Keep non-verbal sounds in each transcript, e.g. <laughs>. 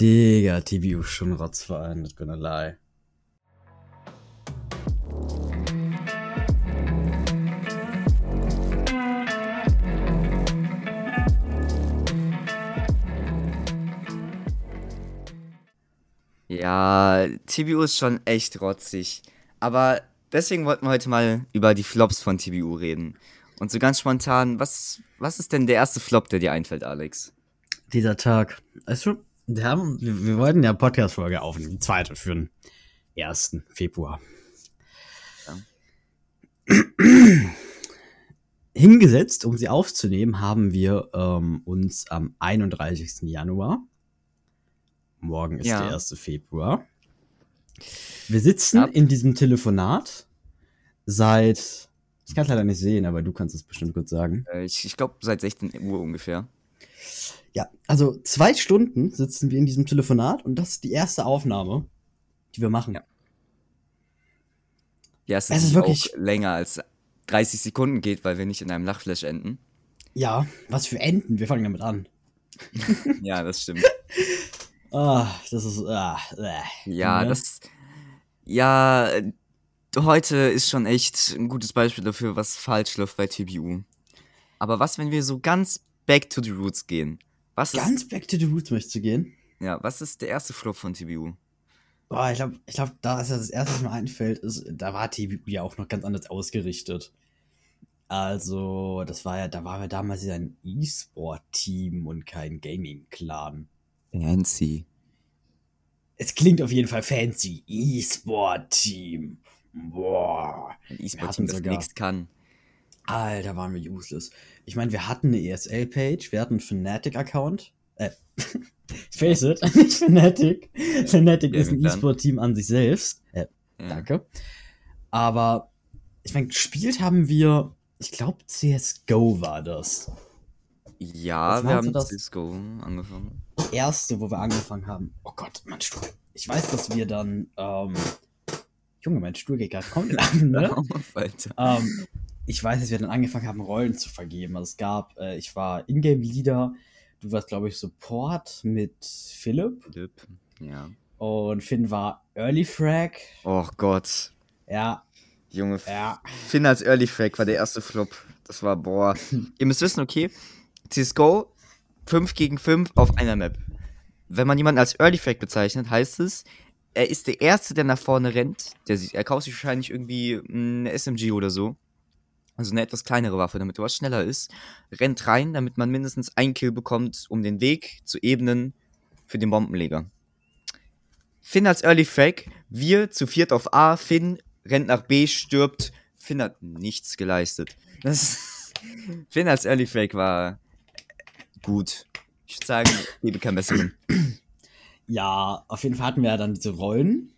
Digga, TBU ist schon Rotzverein, not gonna lie. Ja, TBU ist schon echt rotzig. Aber deswegen wollten wir heute mal über die Flops von TBU reden. Und so ganz spontan, was, was ist denn der erste Flop, der dir einfällt, Alex? Dieser Tag. Weißt du, wir, haben, wir, wir wollten ja Podcast-Folge aufnehmen, die zweite für den 1. Februar. Ja. Hingesetzt, um sie aufzunehmen, haben wir ähm, uns am 31. Januar. Morgen ist Ja. der 1. Februar. Wir sitzen Ja. in diesem Telefonat seit. Ich kann es leider nicht sehen, aber du kannst es bestimmt kurz sagen. Äh, Ich, ich glaube, seit 16 Uhr ungefähr. Ja, also zwei Stunden sitzen wir in diesem Telefonat und das ist die erste Aufnahme, die wir machen. Ja. Ja, es Es ist wirklich- auch länger als 30 Sekunden geht, weil wir nicht in einem Lachflash enden. Ja, was für Enden? Wir fangen damit an. <laughs> Ja, das stimmt. <laughs> Ah, das ist. Ah, äh, Ja, ne? das. Ja, heute ist schon echt ein gutes Beispiel dafür, was falsch läuft bei TBU. Aber was, wenn wir so ganz back to the roots gehen? Was ist, Ganz back to the roots möchtest du gehen? ja, was ist der erste Flop von TBU? Boah, ich glaube, ich glaub, da ist ja das erste, was mir einfällt, ist, da war TBU ja auch noch ganz anders ausgerichtet. Also, das war ja, da waren wir damals ja ein E-Sport-Team und kein Gaming-Clan. Fancy. Es klingt auf jeden Fall fancy. E-Sport-Team. Boah. Ein E-Sport-Team, das nichts kann. Alter, waren wir useless. Ich meine, wir hatten eine ESL-Page, wir hatten einen Fnatic-Account. Äh, <laughs> face it, nicht Fnatic. Fnatic Ja, ist ein. E-Sport-Team an sich selbst. Äh, Ja. danke. Aber, ich meine, gespielt haben wir, ich glaube, CSGO war das. Ja, wir haben das? Cisco angefangen. Erste, wo wir angefangen haben. Oh Gott, mein Stuhl. Ich weiß, dass wir dann, ähm, Junge, mein Stuhl geht gerade komplett ab, ne? <laughs> Ähm, ich weiß, dass wir dann angefangen haben, Rollen zu vergeben. Also es gab, äh, ich war Ingame-Leader, du warst, glaube ich, Support mit Philipp Philipp. Ja. und Finn war Early Frag. Oh Gott. Ja, Junge, ja. Finn als Early Frag war der erste Flop. Das war, boah. <laughs> Ihr müsst wissen, okay, CSGO 5 gegen 5 auf einer Map. Wenn man jemanden als Early Frag bezeichnet, heißt es, er ist der Erste, der nach vorne rennt. Der, er kauft sich wahrscheinlich irgendwie eine SMG oder so. Also eine etwas kleinere Waffe, damit er was schneller ist. Rennt rein, damit man mindestens einen Kill bekommt, um den Weg zu ebnen für den Bombenleger. Finn als Early Frag, wir zu viert auf A, Finn rennt nach B, stirbt. Finn hat nichts geleistet. Das <laughs> Finn als Early Frag war gut. Ich würde sagen, gebe keinen besseren. Ja, auf jeden Fall hatten wir ja dann diese Rollen.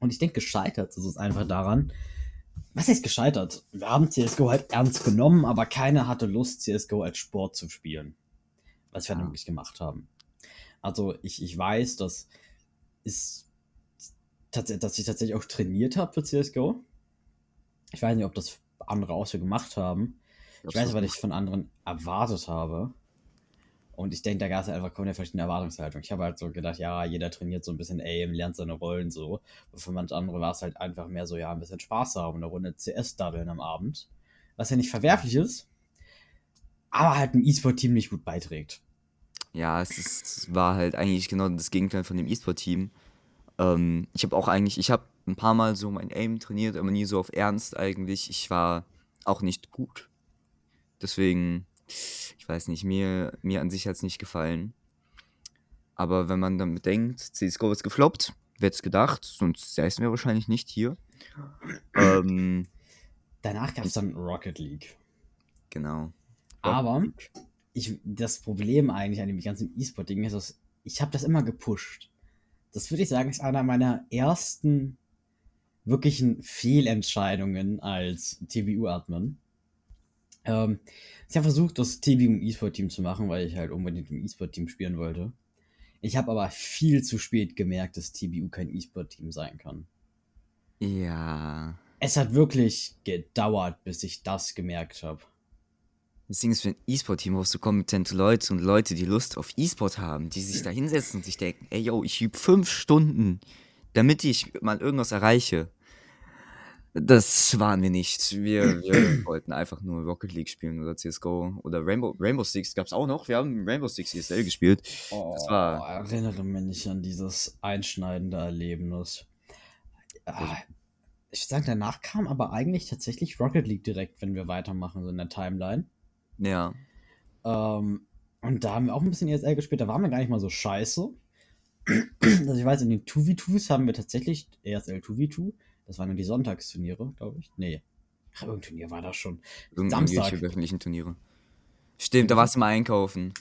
Und ich denke, gescheitert ist es einfach daran. Was heißt gescheitert? Wir haben CSGO halt ernst genommen, aber keiner hatte Lust, CSGO als Sport zu spielen. Was wir dann Ja. wirklich gemacht haben. Also ich, ich weiß, dass, ist, dass ich tatsächlich auch trainiert habe für CSGO. Ich weiß nicht, ob das andere auch so gemacht haben. Ich weiß aber, dass ich von anderen erwartet habe. Und ich denke, da gab es einfach komplett verschiedene Erwartungshaltungen. Ich habe halt so gedacht, ja, jeder trainiert so ein bisschen Aim, lernt seine Rollen so. Und für manche andere war es halt einfach mehr so, ja, ein bisschen Spaß haben, eine Runde CS daddeln am Abend. Was ja nicht verwerflich ist, aber halt ein E-Sport-Team nicht gut beiträgt. Ja, es ist, war halt eigentlich genau das Gegenteil von dem E-Sport-Team. Ähm, ich habe auch eigentlich, ich habe ein paar Mal so mein Aim trainiert, aber nie so auf Ernst eigentlich. Ich war auch nicht gut. Deswegen, ich weiß nicht, mir, mir an sich hat es nicht gefallen. Aber wenn man dann bedenkt, CSGO ist gefloppt, wer hätte es gedacht, sonst säßen wir wahrscheinlich nicht hier. <clears throat> ähm, Danach gab es dann Rocket League. genau. Aber ich, das Problem eigentlich an dem ganzen E-Sport-Ding ist, dass ich habe das immer gepusht. Das würde ich sagen, ist einer meiner ersten wirklichen Fehlentscheidungen als TBU-Admin. Ähm, ich habe versucht, das TBU im E-Sport-Team zu machen, weil ich halt unbedingt im E-Sport-Team spielen wollte. Ich habe aber viel zu spät gemerkt, dass TBU kein E-Sport-Team sein kann. Ja. Es hat wirklich gedauert, bis ich das gemerkt habe. Das Ding ist, für ein E-Sport-Team brauchst du kompetente Leute und Leute, die Lust auf E-Sport haben, die sich da hinsetzen und sich denken, ey, yo, ich übe fünf Stunden, damit ich mal irgendwas erreiche. Das waren wir nicht. Wir, wir <clears throat> wollten einfach nur Rocket League spielen oder CSGO oder Rainbow, Rainbow Six gab es auch noch. Wir haben Rainbow Six ESL gespielt. Oh, Das war- erinnere mich nicht an dieses einschneidende Erlebnis. Ah, Ich würde sagen, danach kam aber eigentlich tatsächlich Rocket League direkt, wenn wir weitermachen, so in der Timeline. Ja. Ähm, und da haben wir auch ein bisschen ESL gespielt, da waren wir gar nicht mal so scheiße. <clears throat> Also ich weiß, in den 2v2s haben wir tatsächlich ESL 2v2, das waren dann die Sonntagsturniere, glaube ich. Nee. Ach, irgendein Turnier war das schon. Irgendwelche Samstag. öffentlichen Turniere. Stimmt, da warst du mal einkaufen.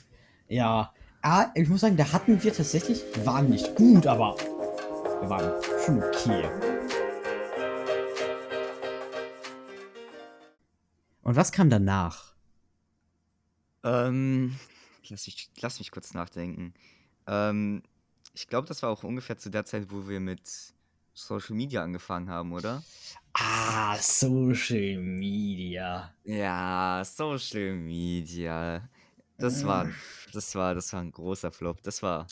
Ja, ah, ich muss sagen, da hatten wir tatsächlich, wir waren nicht gut, aber wir waren schon okay. Und was kam danach? Ähm, lass mich, lass mich kurz nachdenken. Ähm, ich glaube, das war auch ungefähr zu der Zeit, wo wir mit Social Media angefangen haben, oder? Ah, Social Media. Ja, Social Media. Das war, Mm. das war, das war ein großer Flop. Das war,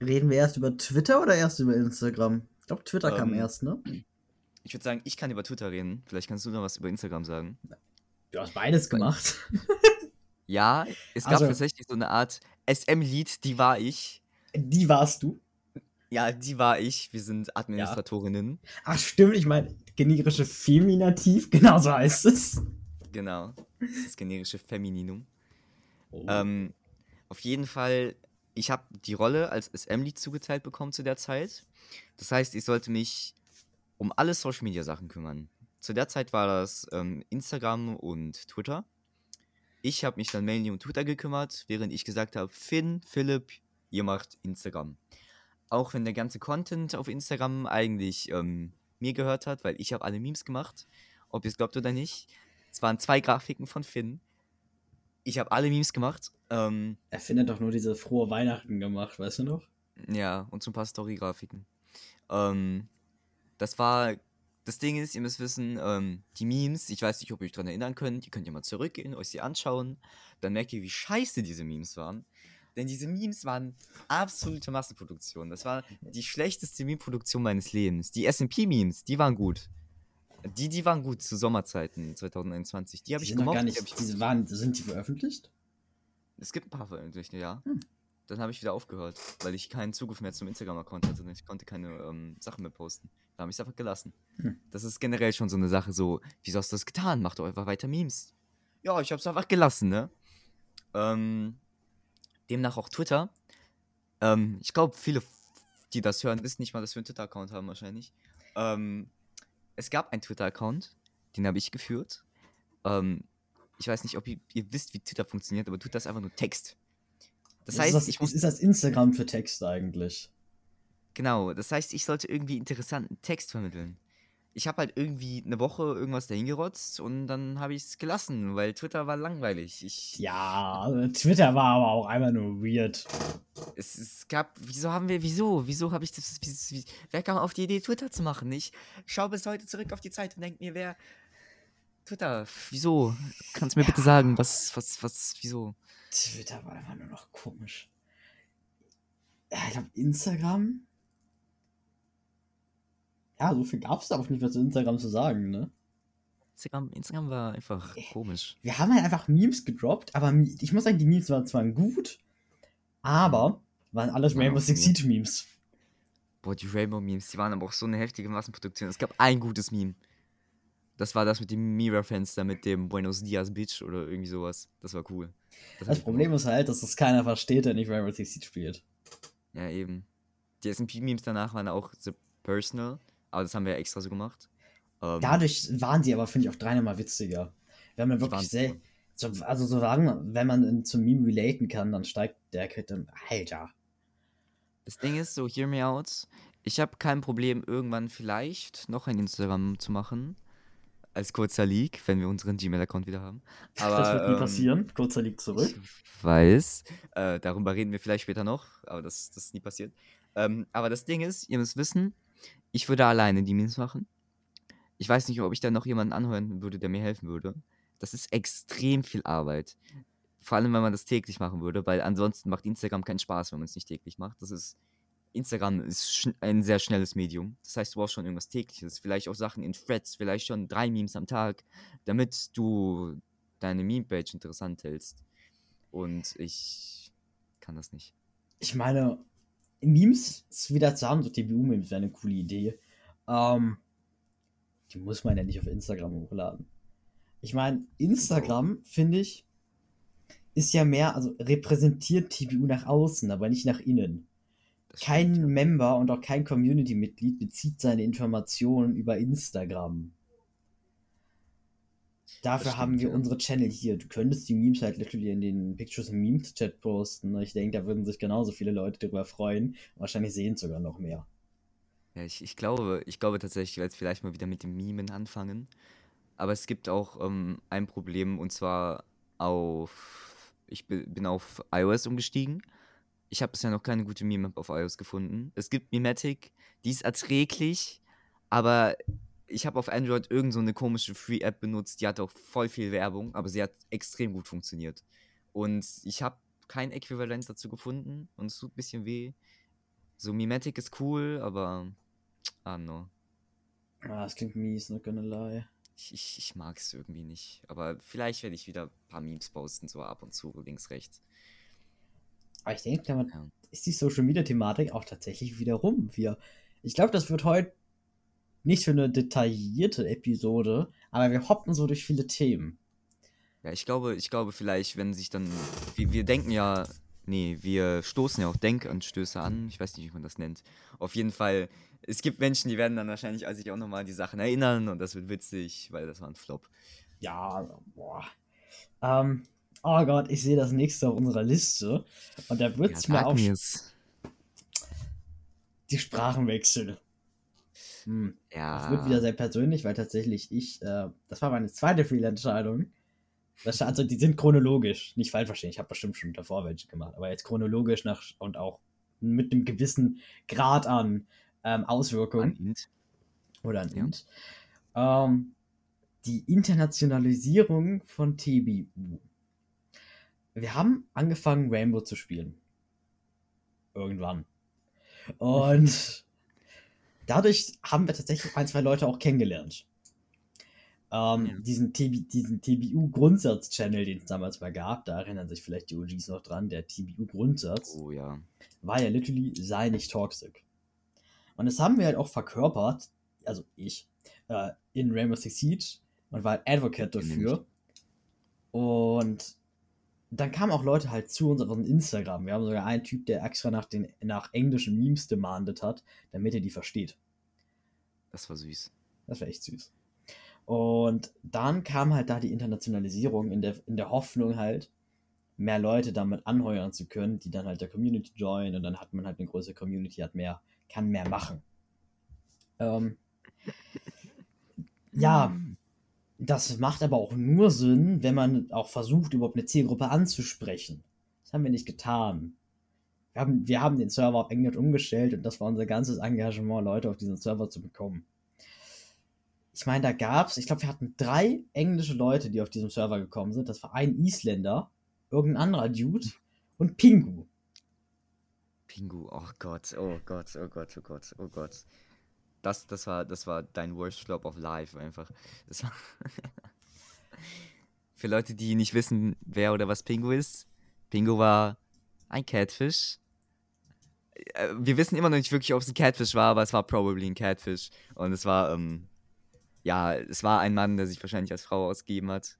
Reden wir erst über Twitter oder erst über Instagram? Ich glaube, Twitter kam Ähm, erst, ne? ich würde sagen, ich kann über Twitter reden. Vielleicht kannst du noch was über Instagram sagen. Du hast beides gemacht. Ja, es gab Also- tatsächlich so eine Art SM-Lied, die war ich. Die warst du. Ja, die war ich. Wir sind Administratorinnen. Ach, stimmt, ich meine, generische Feminativ, <laughs> genau so heißt es. Genau. Das generische Femininum. Oh. Ähm, auf jeden Fall, ich habe die Rolle als SM-Lead zugeteilt bekommen zu der Zeit. Das heißt, ich sollte mich um alle Social-Media-Sachen kümmern. Zu der Zeit war das ähm, Instagram und Twitter. Ich habe mich dann mainly um Twitter gekümmert, während ich gesagt habe, Finn, Philipp, ihr macht Instagram. Auch wenn der ganze Content auf Instagram eigentlich ähm, mir gehört hat, weil ich habe alle Memes gemacht, ob ihr es glaubt oder nicht. Es waren zwei Grafiken von Finn. Ich habe alle Memes gemacht. Ähm, er findet doch nur diese frohe Weihnachten gemacht, weißt du noch? ja, und so ein paar Story-Grafiken. Ähm, das war. Das Ding ist, ihr müsst wissen, ähm, die Memes, ich weiß nicht, ob ihr euch daran erinnern könnt, ihr könnt ja mal zurückgehen, euch sie anschauen, dann merkt ihr, wie scheiße diese Memes waren. Denn diese Memes waren absolute Massenproduktion. Das war die schlechteste Meme-Produktion meines Lebens. Die SMP-Memes, die waren gut. Die, die waren gut zu Sommerzeiten 2021. Die habe ich gemocht. gar nicht, ich diese waren, sind die veröffentlicht? es gibt ein paar veröffentlichte, ja. Hm. Dann habe ich wieder aufgehört, weil ich keinen Zugriff mehr zum Instagram-Account hatte und ich konnte keine ähm, Sachen mehr posten. Da habe ich es einfach gelassen. Hm. Das ist generell schon so eine Sache, so, wieso hast du das getan? Mach doch einfach weiter Memes. Ja, ich habe es einfach gelassen, ne? Ähm, demnach auch Twitter. Ähm, ich glaube, viele, die das hören, wissen nicht mal, dass wir einen Twitter-Account haben wahrscheinlich. Ähm, es gab einen Twitter-Account, den habe ich geführt. Ähm, ich weiß nicht, ob ihr, ihr wisst, wie Twitter funktioniert, aber Twitter ist einfach nur Text. Das heißt, ist das, ich muss, ist das Instagram für Text eigentlich? genau, das heißt, ich sollte irgendwie interessanten Text vermitteln. Ich habe halt irgendwie eine Woche irgendwas dahingerotzt und dann habe ich es gelassen, weil Twitter war langweilig. Ich, Ja, Twitter war aber auch einfach nur weird. es, es gab, wieso haben wir, wieso, wieso habe ich das, wie, wer kam auf die Idee, Twitter zu machen? Ich schaue bis heute zurück auf die Zeit und denke mir, wer, Twitter, wieso? Kannst du mir bitte sagen, was, was, was, wieso? Twitter war einfach nur noch komisch. Ja, ich glaube, Instagram. Ja, so viel gab es da auch nicht was zu Instagram zu sagen, ne? Instagram, Instagram war einfach komisch. Wir haben halt einfach Memes gedroppt, aber ich muss sagen, die Memes waren zwar gut, aber waren alles Rainbow Six. Siege Memes. Boah, die Rainbow-Memes, die waren aber auch so eine heftige Massenproduktion. Es gab ein gutes Meme. Das war das mit dem Mira-Fenster, mit dem Buenos Dias Bitch oder irgendwie sowas. Das war cool. Das, Das Problem ist halt, dass das keiner versteht, der nicht Rainbow Six Siege spielt. gemacht. Ja, eben. Die SMP-Memes danach waren auch so personal, aber das haben wir ja extra so gemacht. Ähm, Dadurch waren die aber, finde ich, auch dreimal witziger. Wenn man wirklich sehr. So, also so sagen, wenn man in- zum Meme relaten kann, dann steigt der Kette. Alter. Das Ding ist, so, hear me out. Ich habe kein Problem, irgendwann vielleicht noch ein Instagram zu machen. Als kurzer Leak, wenn wir unseren Gmail-Account wieder haben. Aber, das wird nie ähm, passieren. Kurzer liegt zurück. Ich weiß. Äh, darüber reden wir vielleicht später noch, aber das, das ist nie passiert. Ähm, aber das Ding ist, ihr müsst wissen, ich würde alleine die Memes machen. Ich weiß nicht, ob ich da noch jemanden anhören würde, der mir helfen würde. Das ist extrem viel Arbeit. Vor allem, wenn man das täglich machen würde, weil ansonsten macht Instagram keinen Spaß, wenn man es nicht täglich macht. Das ist. Instagram ist ein sehr schnelles Medium. Das heißt, du brauchst schon irgendwas tägliches. Vielleicht auch Sachen in Threads, vielleicht schon drei Memes am Tag, damit du deine Meme-Page interessant hältst. Und ich kann das nicht. Ich meine, Memes wieder zu haben, so TBU-Memes wäre eine coole Idee. Ähm, die muss man ja nicht auf Instagram hochladen. Ich meine, Instagram, finde ich, ist ja mehr, also repräsentiert TBU nach außen, aber nicht nach innen. Kein stimmt, ja. Member und auch kein Community-Mitglied bezieht seine Informationen über Instagram. Dafür stimmt, haben wir ja. unsere Channel hier. Du könntest die Memes halt literally in den Pictures im Memes-Chat posten. Ich denke, da würden sich genauso viele Leute darüber freuen. Wahrscheinlich sehen sogar noch mehr. Ja, ich, ich glaube, ich glaube tatsächlich, ich werde vielleicht mal wieder mit dem Memen anfangen. Aber es gibt auch ähm, ein Problem und zwar auf. Ich bin auf iOS umgestiegen. Ich habe bisher noch keine gute Meme-App auf iOS gefunden. Es gibt Mimetic, die ist erträglich, aber ich habe auf Android irgend so eine komische Free-App benutzt, die hat auch voll viel Werbung, aber sie hat extrem gut funktioniert. Und ich habe kein Äquivalent dazu gefunden und es tut ein bisschen weh. So Mimetic ist cool, aber ah no. Ah, das klingt mies, not gonna lie. Ich, ich, ich mag es irgendwie nicht. Aber vielleicht werde ich wieder ein paar Memes posten, so ab und zu, links, rechts. Aber ich denke, damit ja. ist die Social Media Thematik auch tatsächlich wieder rum. Wir, ich glaube, das wird heute nicht für eine detaillierte Episode, aber wir hoppen so durch viele Themen. Ja, ich glaube, ich glaube vielleicht, wenn sich dann. Wir, wir denken ja. Nee, wir stoßen ja auch Denkanstöße an. Ich weiß nicht, wie man das nennt. Auf jeden Fall, es gibt Menschen, die werden dann wahrscheinlich sich auch nochmal an die Sachen erinnern und das wird witzig, weil das war ein Flop. Ja, boah. Ähm, oh Gott, ich sehe das nächste auf unserer Liste. Und da wird es ja, mir auch. Mir's. Die Sprachenwechsel. Hm. Ja. Das wird wieder sehr persönlich, weil tatsächlich ich, äh, das war meine zweite Freelance-Entscheidung. Also die sind chronologisch, nicht falsch verstehen, ich habe bestimmt schon davor welche gemacht, aber jetzt chronologisch nach und auch mit einem gewissen Grad an ähm, Auswirkungen. An Int. Oder an ja. Int. Ähm, die Internationalisierung von TBU. Wir haben angefangen, Rainbow zu spielen. Irgendwann. Und <laughs> dadurch haben wir tatsächlich ein, zwei Leute auch kennengelernt. Ähm, ja. Diesen, TB, diesen TBU-Grundsatz-Channel, den es damals mal gab, da erinnern sich vielleicht die OGs noch dran, der TBU-Grundsatz. Oh ja. War ja literally, sei nicht toxic. Und das haben wir halt auch verkörpert, also ich, äh, in Rainbow Six Siege und war halt Advocate dafür. Und dann kamen auch Leute halt zu uns auf Instagram. Wir haben sogar einen Typ, der extra nach, den, nach englischen Memes demanded hat, damit er die versteht. Das war süß. Das war echt süß. Und dann kam halt da die Internationalisierung in der, in der Hoffnung halt, mehr Leute damit anheuern zu können, die dann halt der Community joinen und dann hat man halt eine größere Community, hat mehr, kann mehr machen. Ähm, ja, das macht aber auch nur Sinn, wenn man auch versucht, überhaupt eine Zielgruppe anzusprechen. Das haben wir nicht getan. Wir haben, wir haben den Server auf Englisch umgestellt und das war unser ganzes Engagement, Leute auf diesen Server zu bekommen. Ich meine, da gab es, ich glaube, wir hatten drei englische Leute, die auf diesem Server gekommen sind. Das war ein Isländer, irgendein anderer Dude und Pingu. Pingu, oh Gott, oh Gott, oh Gott, oh Gott, oh Gott. Das, das, war, das war dein Worst Flop of Life einfach. <laughs> Für Leute, die nicht wissen, wer oder was Pingu ist, Pingu war ein Catfish. Äh, wir wissen immer noch nicht wirklich, ob es ein Catfish war, aber es war probably ein Catfish. Und es war, ähm, ja, es war ein Mann, der sich wahrscheinlich als Frau ausgegeben hat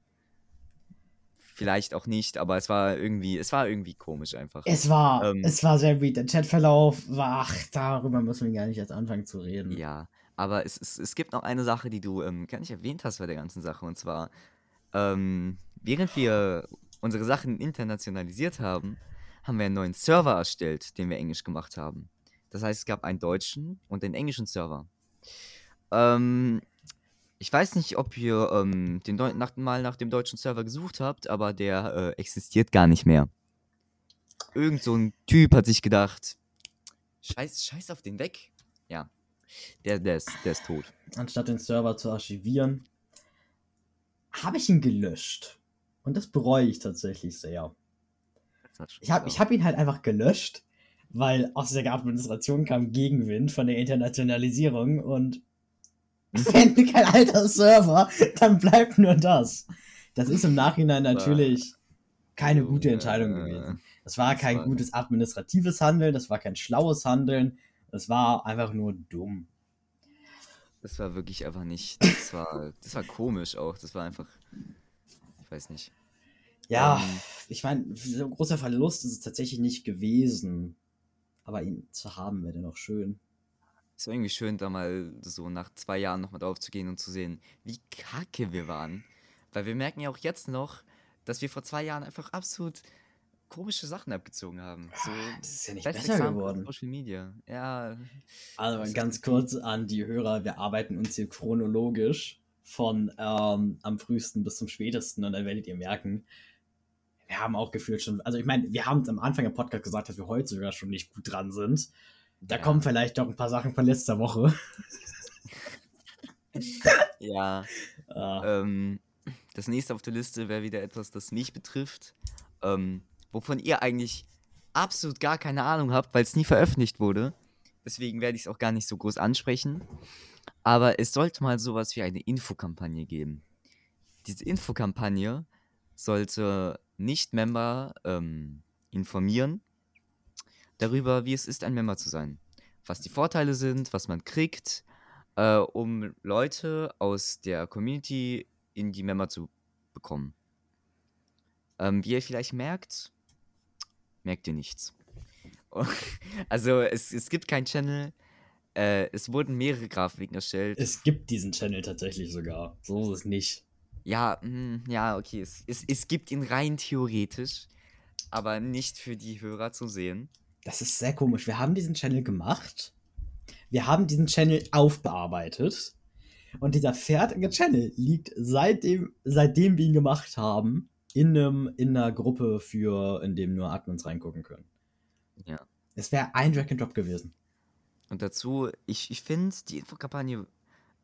vielleicht auch nicht, aber es war irgendwie, es war irgendwie komisch einfach. Es war, ähm, es war sehr weird. Der Chatverlauf war, ach, darüber müssen wir gar nicht erst anfangen zu reden. Ja, aber es, es, es gibt noch eine Sache, die du ähm, gar nicht erwähnt hast bei der ganzen Sache, und zwar, ähm, während wir unsere Sachen internationalisiert haben, haben wir einen neuen Server erstellt, den wir Englisch gemacht haben. Das heißt, es gab einen deutschen und einen englischen Server. Ähm, ich weiß nicht, ob ihr ähm, den nach, mal nach dem deutschen Server gesucht habt, aber der äh, existiert gar nicht mehr. Irgend so ein Typ hat sich gedacht, scheiß, scheiß auf den weg. Ja, der, der, ist, der ist tot. Anstatt den Server zu archivieren, habe ich ihn gelöscht. Und das bereue ich tatsächlich sehr. Ich habe ich hab ihn halt einfach gelöscht, weil aus der Administration kam Gegenwind von der Internationalisierung und wenn kein alter Server, dann bleibt nur das. Das ist im Nachhinein natürlich keine gute Entscheidung gewesen. Das war kein gutes administratives Handeln, das war kein schlaues Handeln, das war einfach nur dumm. Das war wirklich einfach nicht. <laughs> Das war, das war komisch auch. Das war einfach. Ich weiß nicht. Ja, ähm, ich meine, so ein großer Verlust ist es tatsächlich nicht gewesen. Aber ihn zu haben wäre noch schön. Es war irgendwie schön, da mal so nach zwei Jahren nochmal drauf zu gehen und zu sehen, wie kacke wir waren. Weil wir merken ja auch jetzt noch, dass wir vor zwei Jahren einfach absolut komische Sachen abgezogen haben. So, das ist ja nicht besser geworden. Social Media. Ja. Also ganz kurz an die Hörer, wir arbeiten uns hier chronologisch von ähm, am frühesten bis zum spätesten und dann werdet ihr merken, wir haben auch gefühlt schon, also ich meine, wir haben am Anfang im Podcast gesagt, dass wir heute sogar schon nicht gut dran sind. Da kommen vielleicht noch ein paar Sachen von letzter Woche. <laughs> ja. Ah. Ähm, das nächste auf der Liste wäre wieder etwas, das mich betrifft, ähm, wovon ihr eigentlich absolut gar keine Ahnung habt, weil es nie veröffentlicht wurde. Deswegen werde ich es auch gar nicht so groß ansprechen. Aber es sollte mal sowas wie eine Infokampagne geben. Diese Infokampagne sollte Nicht-Member ähm, informieren darüber, wie es ist, ein Member zu sein. Was die Vorteile sind, was man kriegt, äh, um Leute aus der Community in die Member zu bekommen. Ähm, wie ihr vielleicht merkt, merkt ihr nichts. <laughs> also es, es gibt keinen Channel. Äh, es wurden mehrere Grafiken erstellt. Es gibt diesen Channel tatsächlich sogar. So ist es nicht. Ja, mh, hm, ja, okay. Es, es, es gibt ihn rein theoretisch, aber nicht für die Hörer zu sehen. Das ist sehr komisch. Wir haben diesen Channel gemacht. Wir haben diesen Channel aufbearbeitet. Und dieser fertige Channel liegt seitdem, seitdem wir ihn gemacht haben, in, einem, in einer Gruppe für, in dem nur Admins reingucken können. Ja. Es wäre ein Drag and Drop gewesen. Und dazu, ich, ich finde die Infokampagne,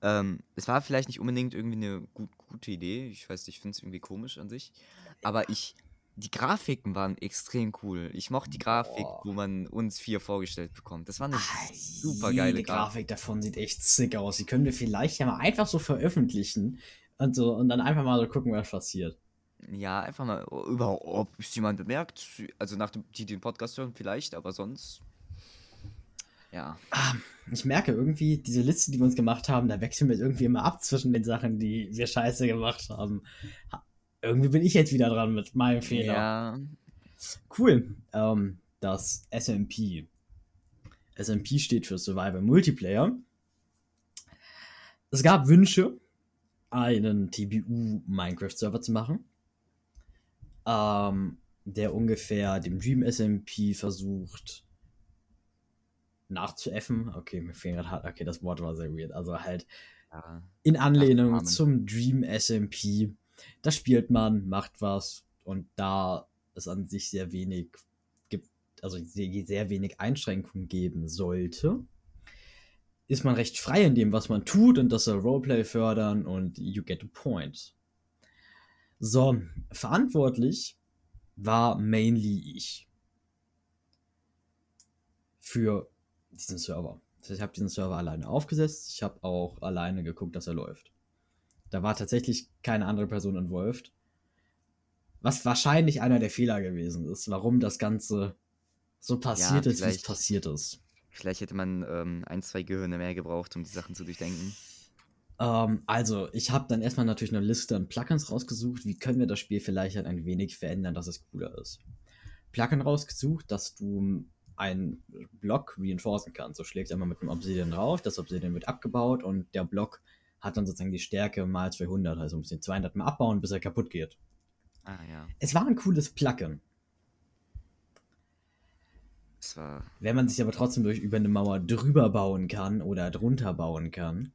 ähm, es war vielleicht nicht unbedingt irgendwie eine gut, gute Idee. Ich weiß nicht, ich finde es irgendwie komisch an sich. Aber ich die Grafiken waren extrem cool. Ich mochte die Grafik, Boah. wo man uns vier vorgestellt bekommt. Das war eine ah, super geile Grafik. Die Grafik davon sieht echt sick aus. Die können wir vielleicht ja mal einfach so veröffentlichen und, so, und dann einfach mal so gucken, was passiert. Ja, einfach mal über, ob es jemand bemerkt. Also nach dem, die den Podcast hören vielleicht, aber sonst. Ja. Ah, ich merke irgendwie, diese Liste, die wir uns gemacht haben, da wechseln wir irgendwie immer ab zwischen den Sachen, die wir scheiße gemacht haben irgendwie bin ich jetzt wieder dran mit meinem Fehler. Ja. Cool. Ähm, das SMP. SMP steht für Survival Multiplayer. Es gab Wünsche, einen TBU Minecraft-Server zu machen, ähm, der ungefähr dem Dream SMP versucht nachzuäffen. Okay, mir fehlt gerade hart. Okay, das Wort war sehr weird. Also halt ja. in Anlehnung zum Dream SMP da spielt man, macht was und da es an sich sehr wenig gibt, also sehr, wenig Einschränkungen geben sollte, ist man recht frei in dem, was man tut und das soll Roleplay fördern und you get a point. So, verantwortlich war mainly ich für diesen Server. Ich habe diesen Server alleine aufgesetzt. Ich habe auch alleine geguckt, dass er läuft. Da war tatsächlich keine andere Person involviert. Was wahrscheinlich einer der Fehler gewesen ist, warum das Ganze so passiert ja, ist, wie es passiert ist. Vielleicht hätte man ähm, ein, zwei Gehirne mehr gebraucht, um die Sachen zu durchdenken. Ähm, also, ich habe dann erstmal natürlich eine Liste an Plugins rausgesucht. Wie können wir das Spiel vielleicht halt ein wenig verändern, dass es cooler ist? Plugin rausgesucht, dass du einen Block reinforcen kannst. So schlägst du einmal mit dem Obsidian drauf, das Obsidian wird abgebaut und der Block hat dann sozusagen die Stärke mal 200, also muss den 200 mal abbauen, bis er kaputt geht. Ah, ja. Es war ein cooles Plugin. Es war. Wenn man sich aber trotzdem durch über eine Mauer drüber bauen kann oder drunter bauen kann,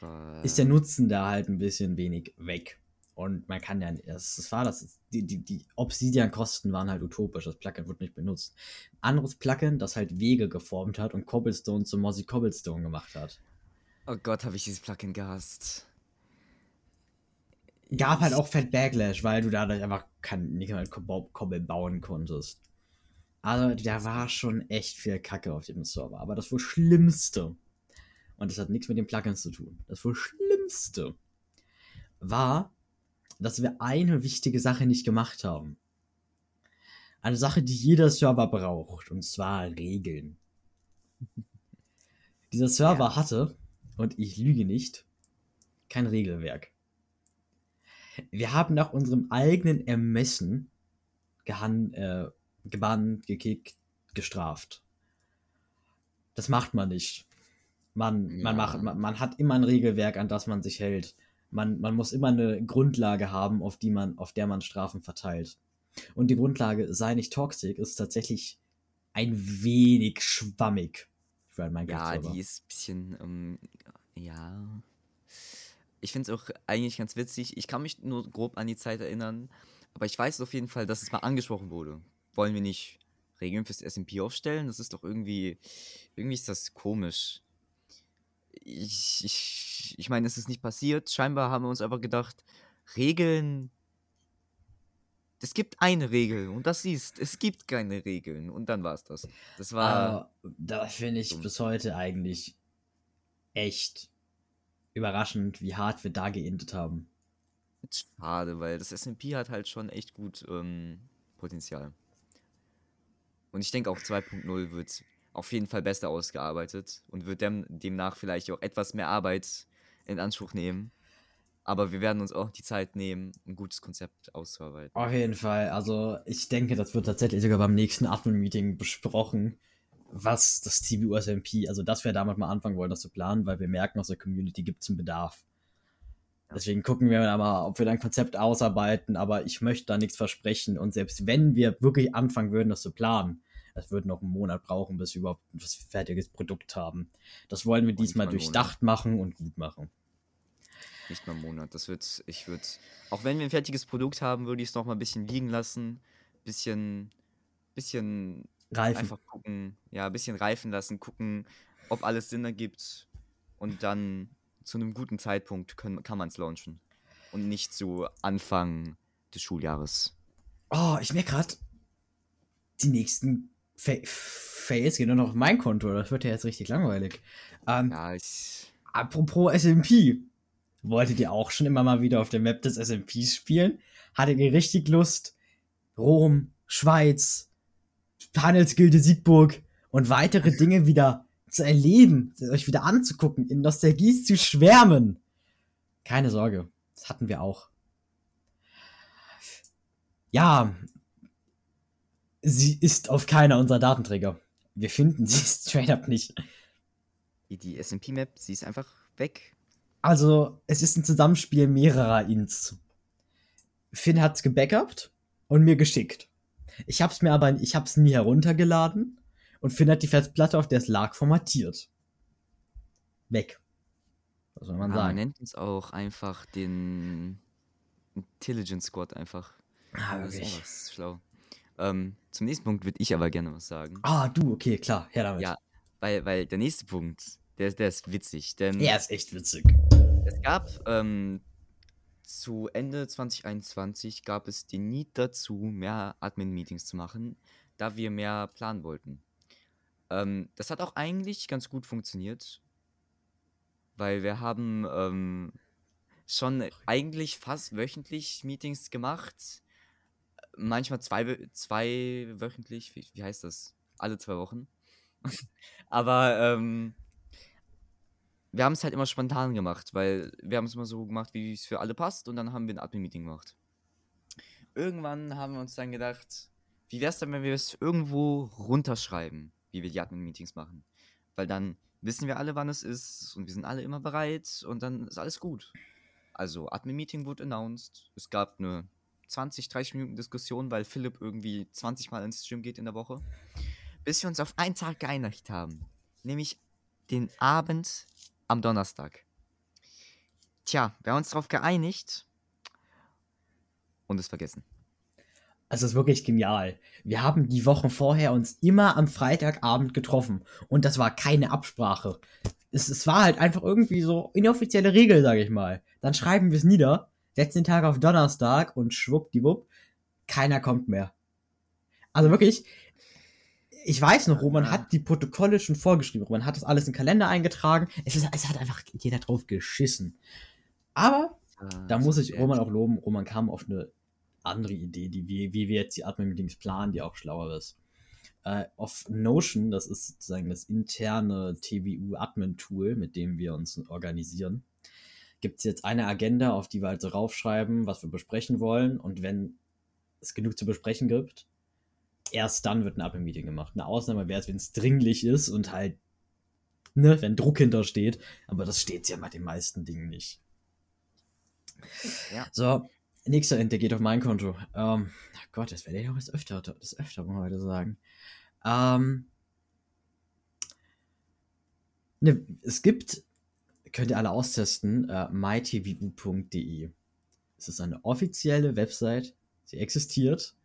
war... ist der Nutzen da halt ein bisschen wenig weg. Und man kann ja, das, war das, die, die, die Obsidian-Kosten waren halt utopisch, das Plugin wurde nicht benutzt. Anderes Plugin, das halt Wege geformt hat und Cobblestone zu Mossy Cobblestone gemacht hat. Oh Gott, habe ich dieses Plugin gehasst. gab halt auch Fat Backlash, weil du dadurch einfach kein, nicht mal Kobbel bauen konntest. Also, da war schon echt viel Kacke auf dem Server. Aber das wohl Schlimmste, und das hat nichts mit den Plugins zu tun, das wohl Schlimmste war, dass wir eine wichtige Sache nicht gemacht haben. Eine Sache, die jeder Server braucht, und zwar Regeln. <laughs> Dieser Server ja. hatte, und ich lüge nicht, kein Regelwerk. Wir haben nach unserem eigenen Ermessen gehan äh, gebannt, gekickt, gestraft. Das macht man nicht. Man, ja. man, macht, man, man, hat immer ein Regelwerk, an das man sich hält. Man, man muss immer eine Grundlage haben, auf, die man, auf der man Strafen verteilt. Und die Grundlage sei nicht toxic ist tatsächlich ein wenig schwammig für mein Ja, die ist ein bisschen, ähm, ja. Ich finde es auch eigentlich ganz witzig. Ich kann mich nur grob an die Zeit erinnern, aber ich weiß auf jeden Fall, dass es mal angesprochen wurde. Wollen wir nicht Regeln fürs SMP aufstellen? Das ist doch irgendwie, irgendwie ist das komisch. Ich, ich, ich meine, es ist nicht passiert. Scheinbar haben wir uns einfach gedacht, Regeln es gibt eine Regel und das ist, es gibt keine Regeln und dann war es das. Das war. Aber da finde ich dumm. bis heute eigentlich echt überraschend, wie hart wir da geendet haben. Schade, weil das SMP hat halt schon echt gut ähm, Potenzial. Und ich denke auch 2.0 wird auf jeden Fall besser ausgearbeitet und wird dem, demnach vielleicht auch etwas mehr Arbeit in Anspruch nehmen. Aber wir werden uns auch die Zeit nehmen, ein gutes Konzept auszuarbeiten. Auf jeden Fall. Also ich denke, das wird tatsächlich sogar beim nächsten Admin-Meeting besprochen, was das TBUSMP, also dass wir damit mal anfangen wollen, das zu planen, weil wir merken, aus der Community gibt es einen Bedarf. Deswegen gucken wir mal, ob wir da ein Konzept ausarbeiten, aber ich möchte da nichts versprechen. Und selbst wenn wir wirklich anfangen würden, das zu planen, es würde noch einen Monat brauchen, bis wir überhaupt ein fertiges Produkt haben. Das wollen wir diesmal durchdacht machen und gut machen. Nicht mal einen Monat. Das wird, ich würde, auch wenn wir ein fertiges Produkt haben, würde ich es noch mal ein bisschen liegen lassen. Bisschen, bisschen reifen. einfach gucken, ja, ein bisschen reifen lassen, gucken, ob alles Sinn ergibt. Und dann zu einem guten Zeitpunkt können, kann man es launchen. Und nicht zu Anfang des Schuljahres. Oh, ich merke gerade, die nächsten Fa Fails gehen nur noch auf mein Konto. Das wird ja jetzt richtig langweilig. Ähm, ja, ich. Apropos SMP. Wolltet ihr auch schon immer mal wieder auf der Map des SMPs spielen? Hattet ihr richtig Lust, Rom, Schweiz, Handelsgilde Siegburg und weitere Dinge wieder zu erleben, euch wieder anzugucken, in Nostalgie zu schwärmen? Keine Sorge, das hatten wir auch. Ja, sie ist auf keiner unserer Datenträger. Wir finden sie <laughs> straight up nicht. Die SMP-Map, sie ist einfach weg. Also, es ist ein Zusammenspiel mehrerer Ints. Finn hat's gebackupt und mir geschickt. Ich hab's mir aber, ich hab's nie heruntergeladen und Finn hat die Festplatte, auf der es lag, formatiert. Weg. Was soll man ah, sagen? Man nennt uns auch einfach den Intelligence Squad einfach. Ah, wirklich. Das ist schlau. Ähm, zum nächsten Punkt würde ich aber gerne was sagen. Ah, du, okay, klar, her damit. Ja, weil, weil der nächste Punkt, der, der ist witzig. Denn er ist echt witzig. Es gab ähm, zu Ende 2021 gab es den Need dazu, mehr Admin-Meetings zu machen, da wir mehr planen wollten. Ähm, das hat auch eigentlich ganz gut funktioniert, weil wir haben ähm, schon eigentlich fast wöchentlich Meetings gemacht. Manchmal zwei, zwei wöchentlich, wie, wie heißt das? Alle zwei Wochen. <laughs> Aber ähm, wir haben es halt immer spontan gemacht, weil wir haben es immer so gemacht, wie es für alle passt und dann haben wir ein Admin-Meeting gemacht. Irgendwann haben wir uns dann gedacht, wie wäre es dann, wenn wir es irgendwo runterschreiben, wie wir die Admin-Meetings machen? Weil dann wissen wir alle, wann es ist und wir sind alle immer bereit und dann ist alles gut. Also, Admin-Meeting wurde announced. Es gab eine 20, 30 Minuten Diskussion, weil Philipp irgendwie 20 Mal ins Gym geht in der Woche. Bis wir uns auf einen Tag geeinigt haben. Nämlich den Abend am Donnerstag. Tja, wir haben uns darauf geeinigt und es vergessen. Es ist wirklich genial. Wir haben die Wochen vorher uns immer am Freitagabend getroffen und das war keine Absprache. Es, es war halt einfach irgendwie so inoffizielle Regel, sage ich mal. Dann schreiben wir es nieder. setzen den Tag auf Donnerstag und schwuppdiwupp, keiner kommt mehr. Also wirklich, ich weiß noch, Roman Ja. hat die Protokolle schon vorgeschrieben. Roman hat das alles in den Kalender eingetragen. Es, ist, es hat einfach jeder drauf geschissen. Aber da muss ich Roman auch loben. Roman kam auf eine andere Idee, die, wie, wie wir jetzt die Admin-Meetings planen, die auch schlauer ist. Äh, auf Notion, das ist sozusagen das interne TWU-Admin-Tool, mit dem wir uns organisieren, gibt es jetzt eine Agenda, auf die wir also raufschreiben, was wir besprechen wollen. Und wenn es genug zu besprechen gibt, erst dann wird ein Admin-Meeting gemacht. Eine Ausnahme wäre es, wenn es dringlich ist und halt, ne, wenn Druck hintersteht. Aber das steht ja bei den meisten Dingen nicht. Ja. So, nächster Int, der geht auf mein Konto. Ähm, Gott, das werde ich auch das öfter, das öfter heute sagen. Ähm, ne, es gibt, könnt ihr alle austesten, äh, mytvu.de. Es ist eine offizielle Website. Sie existiert.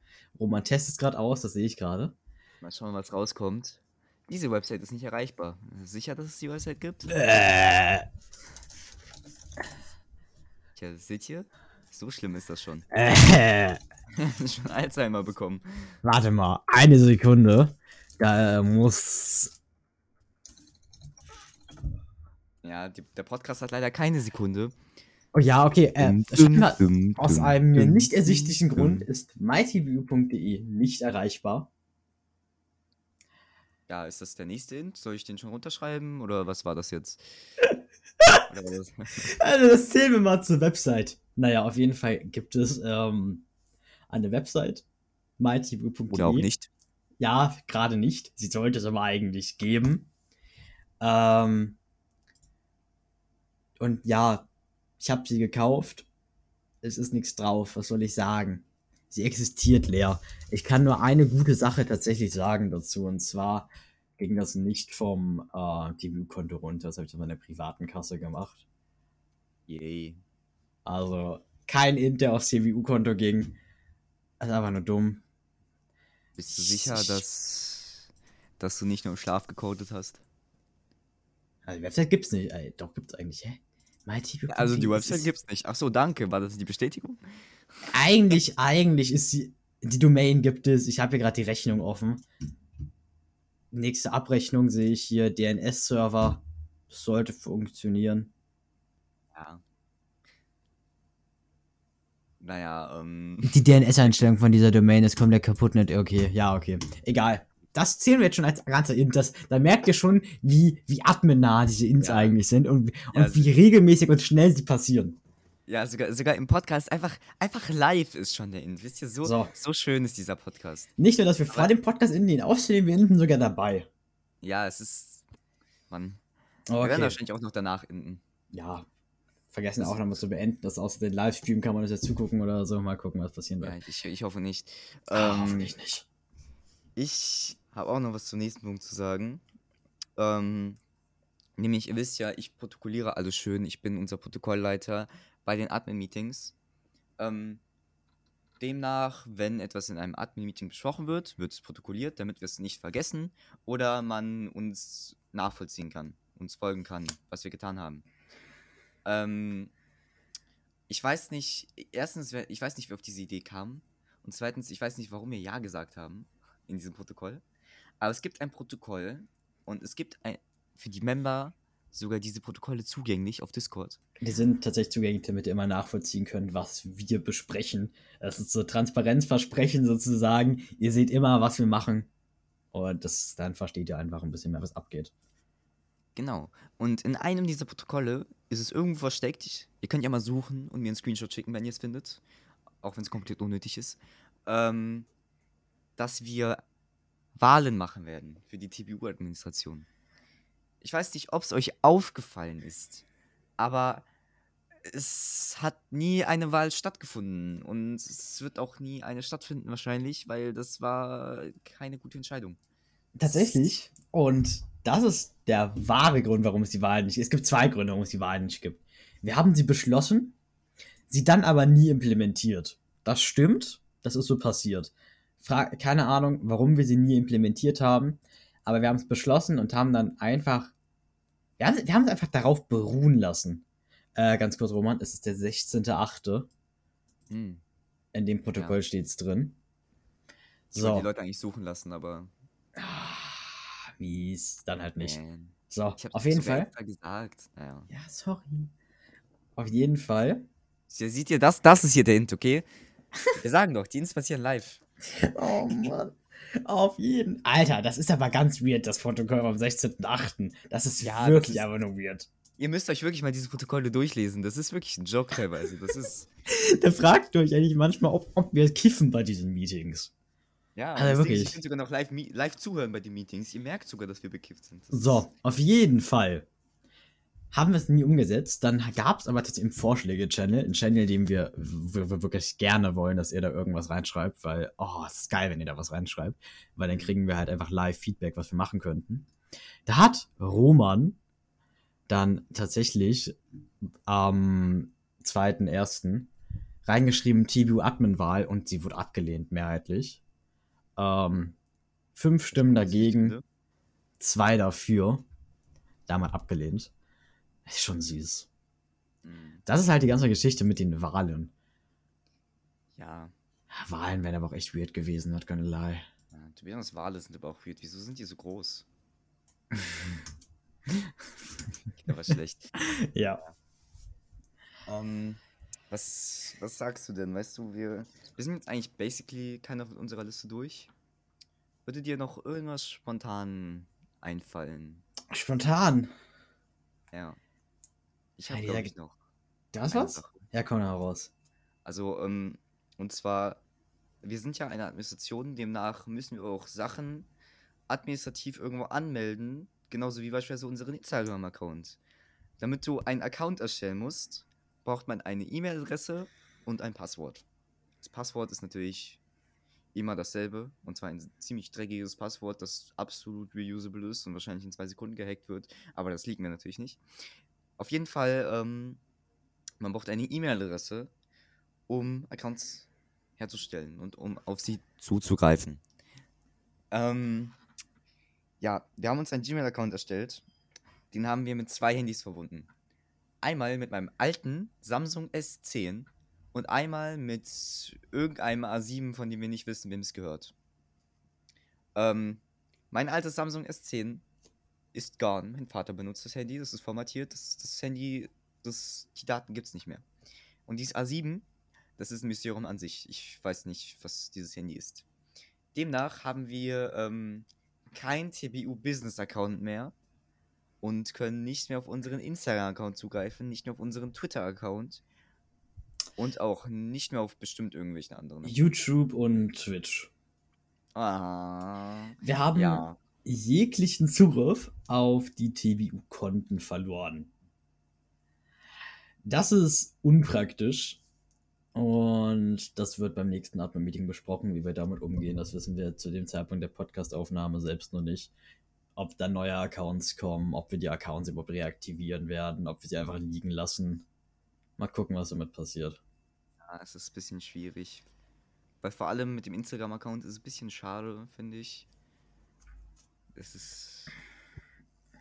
Roman testet es gerade aus, das sehe ich gerade. Mal schauen, was rauskommt. Diese Website ist nicht erreichbar. Sicher, dass es die Website gibt? Äh, Tja, seht ihr? So schlimm ist das schon. <laughs> äh, <laughs> schon Alzheimer bekommen. warte mal, eine Sekunde. Da äh, muss. Ja, die, der Podcast hat leider keine Sekunde. Oh ja, okay. Äh, scheinbar, aus einem mir nicht ersichtlichen Grund ist mytvu.de nicht erreichbar. Ja, ist das der nächste Int? Soll ich den schon runterschreiben? Oder was war das jetzt? <laughs> Das? Also, das zählen wir mal zur Website. Naja, auf jeden Fall gibt es ähm, eine Website. mytvu.de. Oder auch nicht? Ja, gerade nicht. Sie sollte es aber eigentlich geben. Ähm, und ja, ich habe sie gekauft. Es ist nichts drauf. Was soll ich sagen? Sie existiert leer. Ich kann nur eine gute Sache tatsächlich sagen dazu. Und zwar ging das nicht vom äh, TV-Konto runter. Das habe ich auf meiner privaten Kasse gemacht. Yay. Also kein Int, der aufs CWU-Konto ging. Das ist einfach nur dumm. Bist du sicher, dass, dass du nicht nur im Schlaf gecodet hast? Also die Website gibt's nicht. Ey, doch, gibt's eigentlich, hä? MyTV Also die es Website ist- gibt's nicht. Ach so, danke. War das die Bestätigung? Eigentlich, eigentlich ist die, die Domain gibt es. Ich habe hier gerade die Rechnung offen. Nächste Abrechnung sehe ich hier, DNS-Server. Sollte funktionieren. Ja. Naja, ähm. Die DNS-Einstellung von dieser Domain ist komplett kaputt. Nicht okay, ja, okay. Egal. Das zählen wir jetzt schon als ganzer Int. Das, da merkt ihr schon, wie, wie admin-nah diese Ints Ja. eigentlich sind und, und Ja, wie regelmäßig und schnell sie passieren. Ja, sogar, sogar im Podcast einfach, einfach live ist schon der Int. Wisst ihr, so, So. so. schön ist dieser Podcast. Nicht nur, dass wir vor dem Podcast in den aufnehmen, wir enden sogar dabei. Ja, es ist. Mann. Wir werden Okay. wahrscheinlich auch noch danach enden. Ja. Vergessen auch nochmal zu beenden, dass außer den Livestream kann man das jetzt zugucken oder so. Mal gucken, was passieren Ja, wird. ich, ich hoffe nicht. Ah, Ähm, hoffentlich nicht. Ich habe auch noch was zum nächsten Punkt zu sagen. Ähm, nämlich, ihr wisst ja, ich protokolliere alles schön. Ich bin unser Protokollleiter bei den Admin-Meetings. Ähm, demnach, wenn etwas in einem Admin-Meeting besprochen wird, wird es protokolliert, damit wir es nicht vergessen oder man uns nachvollziehen kann, uns folgen kann, was wir getan haben. Ähm, ich weiß nicht, erstens, ich weiß nicht, wer auf diese Idee kam. Und zweitens, ich weiß nicht, warum wir Ja gesagt haben in diesem Protokoll. Aber es gibt ein Protokoll und es gibt ein, für die Member sogar diese Protokolle zugänglich auf Discord. Die sind tatsächlich zugänglich, damit ihr immer nachvollziehen könnt, was wir besprechen. Das ist so Transparenzversprechen sozusagen. Ihr seht immer, was wir machen. Und das, dann versteht ihr einfach ein bisschen mehr, was abgeht. Genau. Und in einem dieser Protokolle ist es irgendwo versteckt. Ihr könnt ja mal suchen und mir einen Screenshot schicken, wenn ihr es findet. Auch wenn es komplett unnötig ist. Ähm, dass wir Wahlen machen werden für die TBU-Administration. Ich weiß nicht, ob es euch aufgefallen ist, aber es hat nie eine Wahl stattgefunden und es wird auch nie eine stattfinden wahrscheinlich, weil das war keine gute Entscheidung. Tatsächlich. Und das ist der wahre Grund, warum es die Wahl nicht gibt. Es gibt zwei Gründe, warum es die Wahl nicht gibt. Wir haben sie beschlossen, sie dann aber nie implementiert. Das stimmt, das ist so passiert. Keine Ahnung, warum wir sie nie implementiert haben, aber wir haben es beschlossen und haben dann einfach, wir haben, wir haben es einfach darauf beruhen lassen. Äh, ganz kurz, Roman, es ist der 16.8. Hm. In dem Protokoll Ja. steht's drin. Ich wollte So. die Leute eigentlich suchen lassen, aber. Ah, mies. Dann halt nicht. Man. So, Ich auf jeden Fall. gesagt. Naja. Ja, sorry. Auf jeden Fall. Ja, seht ihr das? Das ist hier der Hint, okay? Wir sagen doch, die Hints passieren live. Oh <laughs> Mann. Auf jeden. Alter, das ist aber ganz weird, das Protokoll vom 16.8. Das ist Ja, das wirklich ist- aber nur weird. Ihr müsst euch wirklich mal diese Protokolle durchlesen. Das ist wirklich ein Joke teilweise. Das ist. <laughs> Da fragt ihr euch eigentlich manchmal, ob, ob wir kiffen bei diesen Meetings. Ja, Also das wirklich. Ich könnt sogar noch live, live zuhören bei den Meetings. Ihr merkt sogar, dass wir bekifft sind. Das So, auf jeden Fall. Haben wir es nie umgesetzt. Dann gab es aber tatsächlich im Vorschläge-Channel, ein Channel, dem wir, wir, wir wirklich gerne wollen, dass ihr da irgendwas reinschreibt, weil, oh, es ist geil, wenn ihr da was reinschreibt, weil dann kriegen wir halt einfach live Feedback, was wir machen könnten. Da hat Roman dann tatsächlich am 2.1. reingeschrieben TBU-Admin-Wahl und sie wurde abgelehnt, mehrheitlich. Ähm, fünf Stimmen dagegen, wichtig, zwei dafür. Damals abgelehnt. Ist schon süß. Mm, Das ist halt die ganze Geschichte mit den Wahlen. Ja. Ja, Wahlen wären aber auch echt weird gewesen, not gonna lie. ja. Tobias Wale sind aber auch weird. Wieso sind die so groß? <laughs> Der war schlecht. Ja. Ähm, was, was sagst du denn? Weißt du, wir, wir sind jetzt eigentlich basically keiner von unserer Liste durch. Würde dir noch irgendwas spontan einfallen? Spontan. Ja. Ich Ja, habe, dieser glaube ich, noch. Da ist eine was? Sache. Ja, komm heraus. Also, ähm, und zwar, wir sind ja eine Administration, demnach müssen wir auch Sachen administrativ irgendwo anmelden, genauso wie beispielsweise unseren Instagram-Account. Damit du einen Account erstellen musst, braucht man eine E-Mail-Adresse und ein Passwort. Das Passwort ist natürlich immer dasselbe, und zwar ein ziemlich dreckiges Passwort, das absolut reusable ist und wahrscheinlich in zwei Sekunden gehackt wird, aber das liegt mir natürlich nicht. Auf jeden Fall, ähm, man braucht eine E-Mail-Adresse, um Accounts herzustellen und um auf sie zuzugreifen. Ähm, ja, wir haben uns einen Gmail-Account erstellt. Den haben wir mit zwei Handys verbunden. Einmal mit meinem alten Samsung S10 und einmal mit irgendeinem A7, von dem wir nicht wissen, wem es gehört. Ähm, mein altes Samsung S10 ist gone. Mein Vater benutzt das Handy, das ist formatiert. Das, das Handy, das, die Daten gibt es nicht mehr. Und dieses A7, das ist ein Mysterium an sich. Ich weiß nicht, was dieses Handy ist. Demnach haben wir ähm, kein TBU-Business-Account mehr und können nicht mehr auf unseren Instagram-Account zugreifen, nicht mehr auf unseren Twitter-Account und auch nicht mehr auf bestimmt irgendwelchen anderen. YouTube und Twitch. Ah, Wir haben ja. Jeglichen Zugriff auf die TBU-Konten verloren. Das ist unpraktisch. Und das wird beim nächsten Admin-Meeting besprochen, wie wir damit umgehen. Das wissen wir zu dem Zeitpunkt der Podcast-Aufnahme selbst noch nicht. Ob da neue Accounts kommen, ob wir die Accounts überhaupt reaktivieren werden, ob wir sie einfach liegen lassen. Mal gucken, was damit passiert. Ja, es ist ein bisschen schwierig. Weil vor allem mit dem Instagram-Account ist es ein bisschen schade, finde ich. Es ist.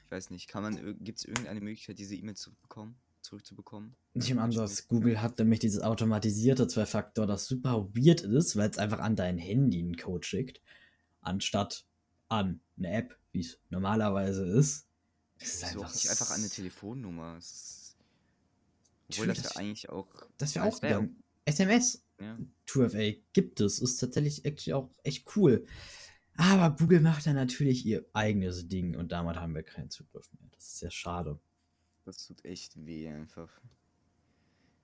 Ich weiß nicht, kann man. Gibt es irgendeine Möglichkeit, diese E-Mail zurückbekommen, zurückzubekommen? Nicht im Ansatz. Google hat nämlich dieses automatisierte Zwei-Faktor, das super weird ist, weil es einfach an dein Handy einen Code schickt, anstatt an eine App, wie es normalerweise ist. Es ist auch nicht einfach an eine Telefonnummer? Ist, obwohl find, das ja eigentlich auch. Das wäre auch gegangen. SMS Ja. 2FA gibt es, ist tatsächlich auch echt cool. Aber Google macht da natürlich ihr eigenes Ding und damit haben wir keinen Zugriff mehr. Das ist sehr schade. Das tut echt weh einfach.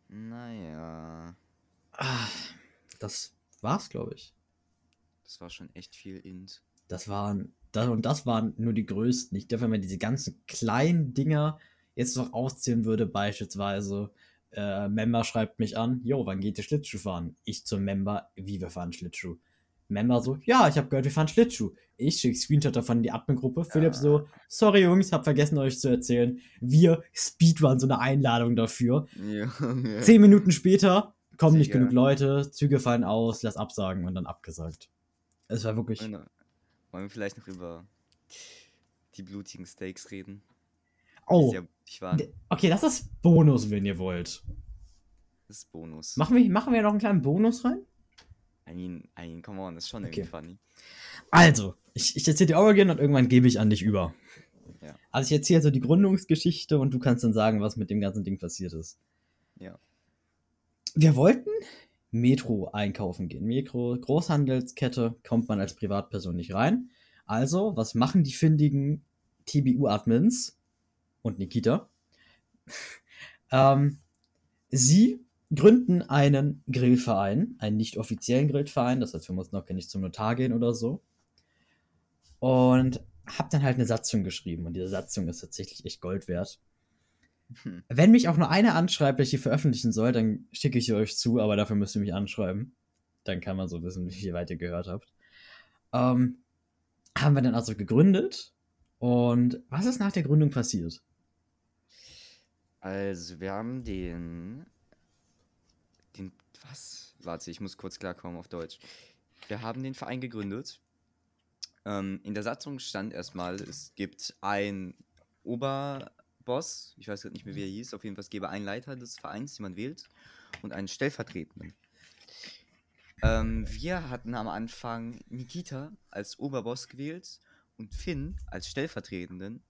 Naja. Ah, das war's, glaube ich. Das war schon echt viel Int. Das waren, das, und das waren nur die größten. Ich glaube, wenn man diese ganzen kleinen Dinger jetzt noch auszählen würde, beispielsweise, äh, Member schreibt mich an, jo, wann geht ihr Schlittschuh fahren? Ich zum Member, wie wir fahren Schlittschuh. Member so, ja, ich habe gehört, wir fahren Schlittschuh. Ich schicke Screenshot davon in die Admin-Gruppe. Philipp so, sorry Jungs, hab vergessen euch zu erzählen. Wir Speedrun so eine Einladung dafür. Junge. Zehn Minuten später kommen nicht Digga. genug Leute, Züge fallen aus, lass absagen und dann abgesagt. Es war wirklich. Wollen wir- Wollen wir vielleicht noch über die blutigen Steaks reden? Oh, okay, das ist Bonus, wenn ihr wollt. Das ist Bonus. Machen wir, machen wir noch einen kleinen Bonus rein? I mean, I mean, come on, das ist schon Okay. irgendwie funny. Also, ich, ich erzähle die Origin und irgendwann gebe ich an dich über. Ja. Also ich erzähle so die Gründungsgeschichte und du kannst dann sagen, was mit dem ganzen Ding passiert ist. Ja. Wir wollten Metro einkaufen gehen. Metro, Großhandelskette, kommt man als Privatperson nicht rein. Also, was machen die findigen TBU-Admins und Nikita? <laughs> ähm, sie gründen einen Grillverein, einen nicht offiziellen Grillverein, das heißt, wir mussten auch nicht zum Notar gehen oder so. Und hab dann halt eine Satzung geschrieben und diese Satzung ist tatsächlich echt Gold wert. Hm. Wenn mich auch nur einer anschreibt, hier veröffentlichen soll, dann schicke ich sie euch zu, aber dafür müsst ihr mich anschreiben. Dann kann man so wissen, wie weit ihr gehört habt. Ähm, haben wir dann also gegründet. Und was ist nach der Gründung passiert? Also, wir haben den. Den. Was? Warte, ich muss kurz klarkommen auf Deutsch. Wir haben den Verein gegründet. Ähm, in der Satzung stand erstmal, es gibt ein Oberboss, ich weiß gerade nicht mehr, wie er hieß, auf jeden Fall es gäbe einen Leiter des Vereins, den man wählt, und einen Stellvertretenden. Ähm, wir hatten am Anfang Nikita als Oberboss gewählt und Finn als Stellvertretenden.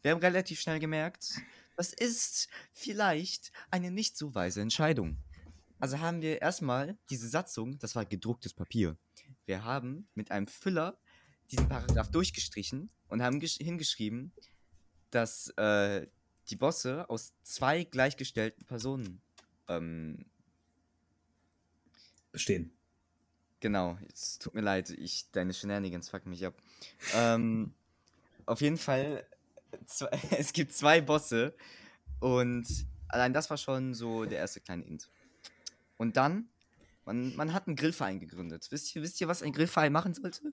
Wir haben relativ schnell gemerkt, das ist vielleicht eine nicht so weise Entscheidung. Also haben wir erstmal diese Satzung, das war gedrucktes Papier. Wir haben mit einem Füller diesen Paragraph durchgestrichen und haben gesch- hingeschrieben, dass äh, die Bosse aus zwei gleichgestellten Personen ähm, Bestehen. Genau, es tut mir leid, ich, deine Shenanigans fucken mich ab. Ähm, auf jeden Fall, <laughs> es gibt zwei Bosse und allein das war schon so der erste kleine Int. Und dann, man, man hat einen Grillverein gegründet. Wisst ihr, wisst ihr, was ein Grillverein machen sollte?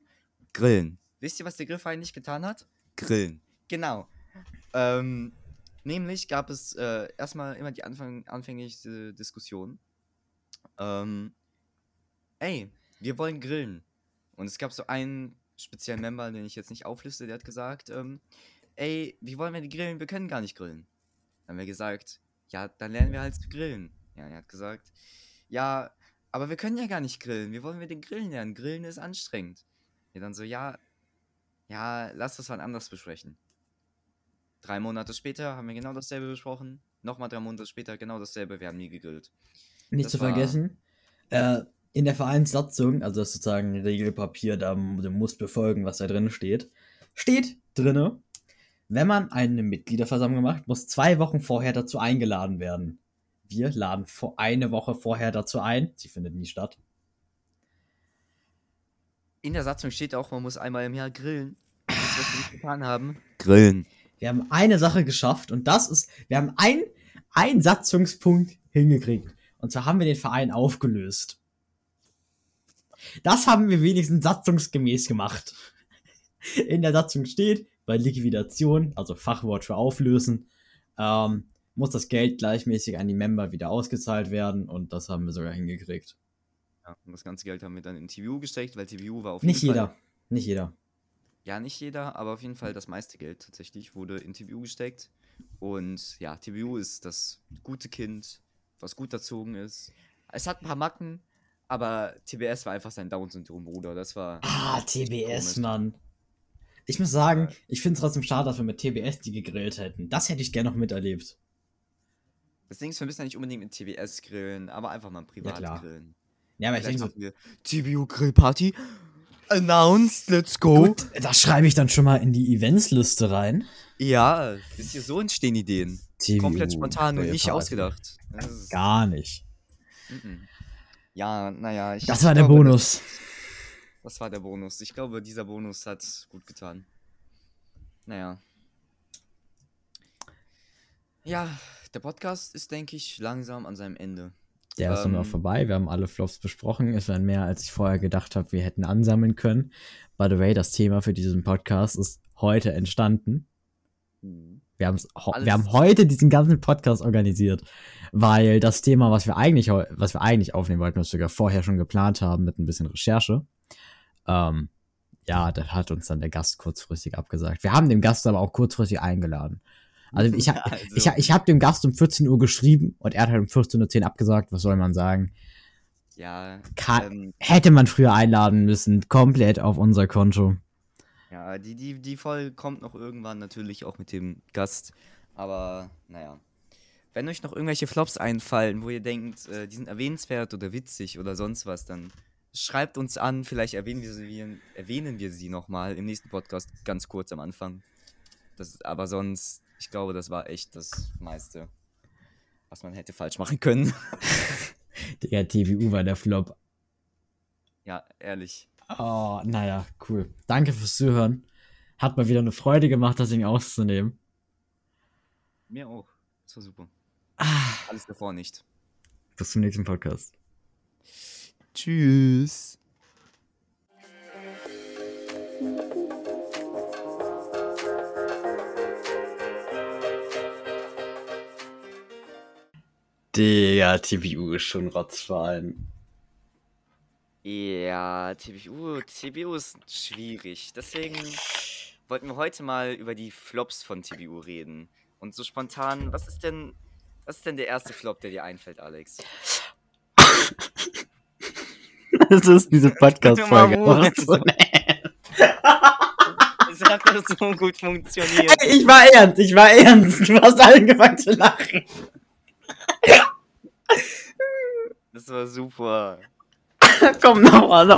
Grillen. Wisst ihr, was der Grillverein nicht getan hat? Grillen. Genau. Ähm, nämlich gab es äh, erstmal immer die Anfang, anfängliche Diskussion. Ähm, ey, wir wollen grillen. Und es gab so einen speziellen Member, den ich jetzt nicht aufliste, der hat gesagt, ähm, ey, wie wollen wir die grillen? Wir können gar nicht grillen. Dann haben wir gesagt, ja, dann lernen wir halt zu grillen. Ja, er hat gesagt, ja, aber wir können ja gar nicht grillen. Wie wollen wir den Grillen lernen? Grillen ist anstrengend. Ja, dann so, ja, ja, lass das wann anders besprechen. Drei Monate später haben wir genau dasselbe besprochen. Nochmal drei Monate später genau dasselbe. Wir haben nie gegrillt. Nicht Das zu vergessen, äh, in der Vereinssatzung, also das sozusagen Regelpapier, da du musst befolgen, was da drin steht, steht drinne, wenn man eine Mitgliederversammlung macht, muss zwei Wochen vorher dazu eingeladen werden. Wir laden vor eine Woche vorher dazu ein. Sie findet nie statt. In der Satzung steht auch, man muss einmal im Jahr grillen. Das, was wir nicht getan haben. Grillen. Wir haben eine Sache geschafft und das ist, wir haben ein, einen Satzungspunkt hingekriegt. Und zwar haben wir den Verein aufgelöst. Das haben wir wenigstens satzungsgemäß gemacht. In der Satzung steht, bei Liquidation, also Fachwort für Auflösen, ähm, muss das Geld gleichmäßig an die Member wieder ausgezahlt werden und das haben wir sogar hingekriegt. Ja, und das ganze Geld haben wir dann in TVU gesteckt, weil TVU war auf Nicht jeden jeder, Fall. nicht jeder. Ja, nicht jeder, aber auf jeden Fall das meiste Geld tatsächlich wurde in TVU gesteckt. Und ja, TVU ist das gute Kind, was gut erzogen ist. Es hat ein paar Macken, aber TBS war einfach sein Down-Syndrom, Bruder. Das war. Ah, TBS. Mann. Ich muss sagen, ich finde es trotzdem schade, dass wir mit TBS die gegrillt hätten. Das hätte ich gerne noch miterlebt. Das Ding ist, wir müssen ja nicht unbedingt mit TBS grillen, aber einfach mal privat klar. grillen. Ja, aber ich Vielleicht denke so, machen wir TVU Grillparty. Announced, let's go. gut, das schreibe ich dann schon mal in die Eventsliste rein. Ja, wisst ihr, so entstehen Ideen. TVU Komplett spontan und nicht ausgedacht. Gar nicht. Mhm. Ja, naja, ich. Das war der glaube, Bonus. Das war der Bonus. Ich glaube, dieser Bonus hat gut getan. Naja. Ja, der Podcast ist, denke ich, langsam an seinem Ende. Der ist Ähm, vorbei. Wir haben alle Flops besprochen. Es waren mehr, als ich vorher gedacht habe, wir hätten ansammeln können. By the way, das Thema für diesen Podcast ist heute entstanden. Wir, haben's wir haben heute diesen ganzen Podcast organisiert, weil das Thema, was wir eigentlich, was wir eigentlich aufnehmen wollten, was wir sogar vorher schon geplant haben mit ein bisschen Recherche, ähm, ja, das hat uns dann der Gast kurzfristig abgesagt. Wir haben den Gast aber auch kurzfristig eingeladen. <laughs> Also ich, hab, Also. ich, ich habe dem Gast um 14 Uhr geschrieben und er hat halt um 14.10 Uhr abgesagt. Was soll man sagen? Ja, Ka ähm, hätte man früher einladen müssen. Komplett auf unser Konto. ja, die, die, die Folge kommt noch irgendwann natürlich auch mit dem Gast. Aber naja. Wenn euch noch irgendwelche Flops einfallen, wo ihr denkt, äh, die sind erwähnenswert oder witzig oder sonst was, dann schreibt uns an. Vielleicht erwähnen wir sie, erwähnen wir sie nochmal im nächsten Podcast ganz kurz am Anfang. Das, aber sonst, ich glaube, das war echt das meiste, was man hätte falsch machen können. <laughs> Der TVU war der Flop. ja, ehrlich. Oh, naja, cool. Danke fürs Zuhören. Hat mal wieder eine Freude gemacht, das Ding auszunehmen. Mir auch. Das war super. Ah, Alles davor nicht. bis zum nächsten Podcast. Tschüss. Der TVU ist schon rotzfein. Ja, TBU, TBU ist schwierig. Deswegen wollten wir heute mal über die Flops von TBU reden. Und so spontan, was ist denn, was ist denn der erste Flop, der dir einfällt, Alex? Das ist diese Podcast-Folge. <laughs> Es hat doch so gut funktioniert. Ich war ernst, ich war ernst. Du hast angefangen zu lachen. <laughs> Das war super. Komm nochmal, noch.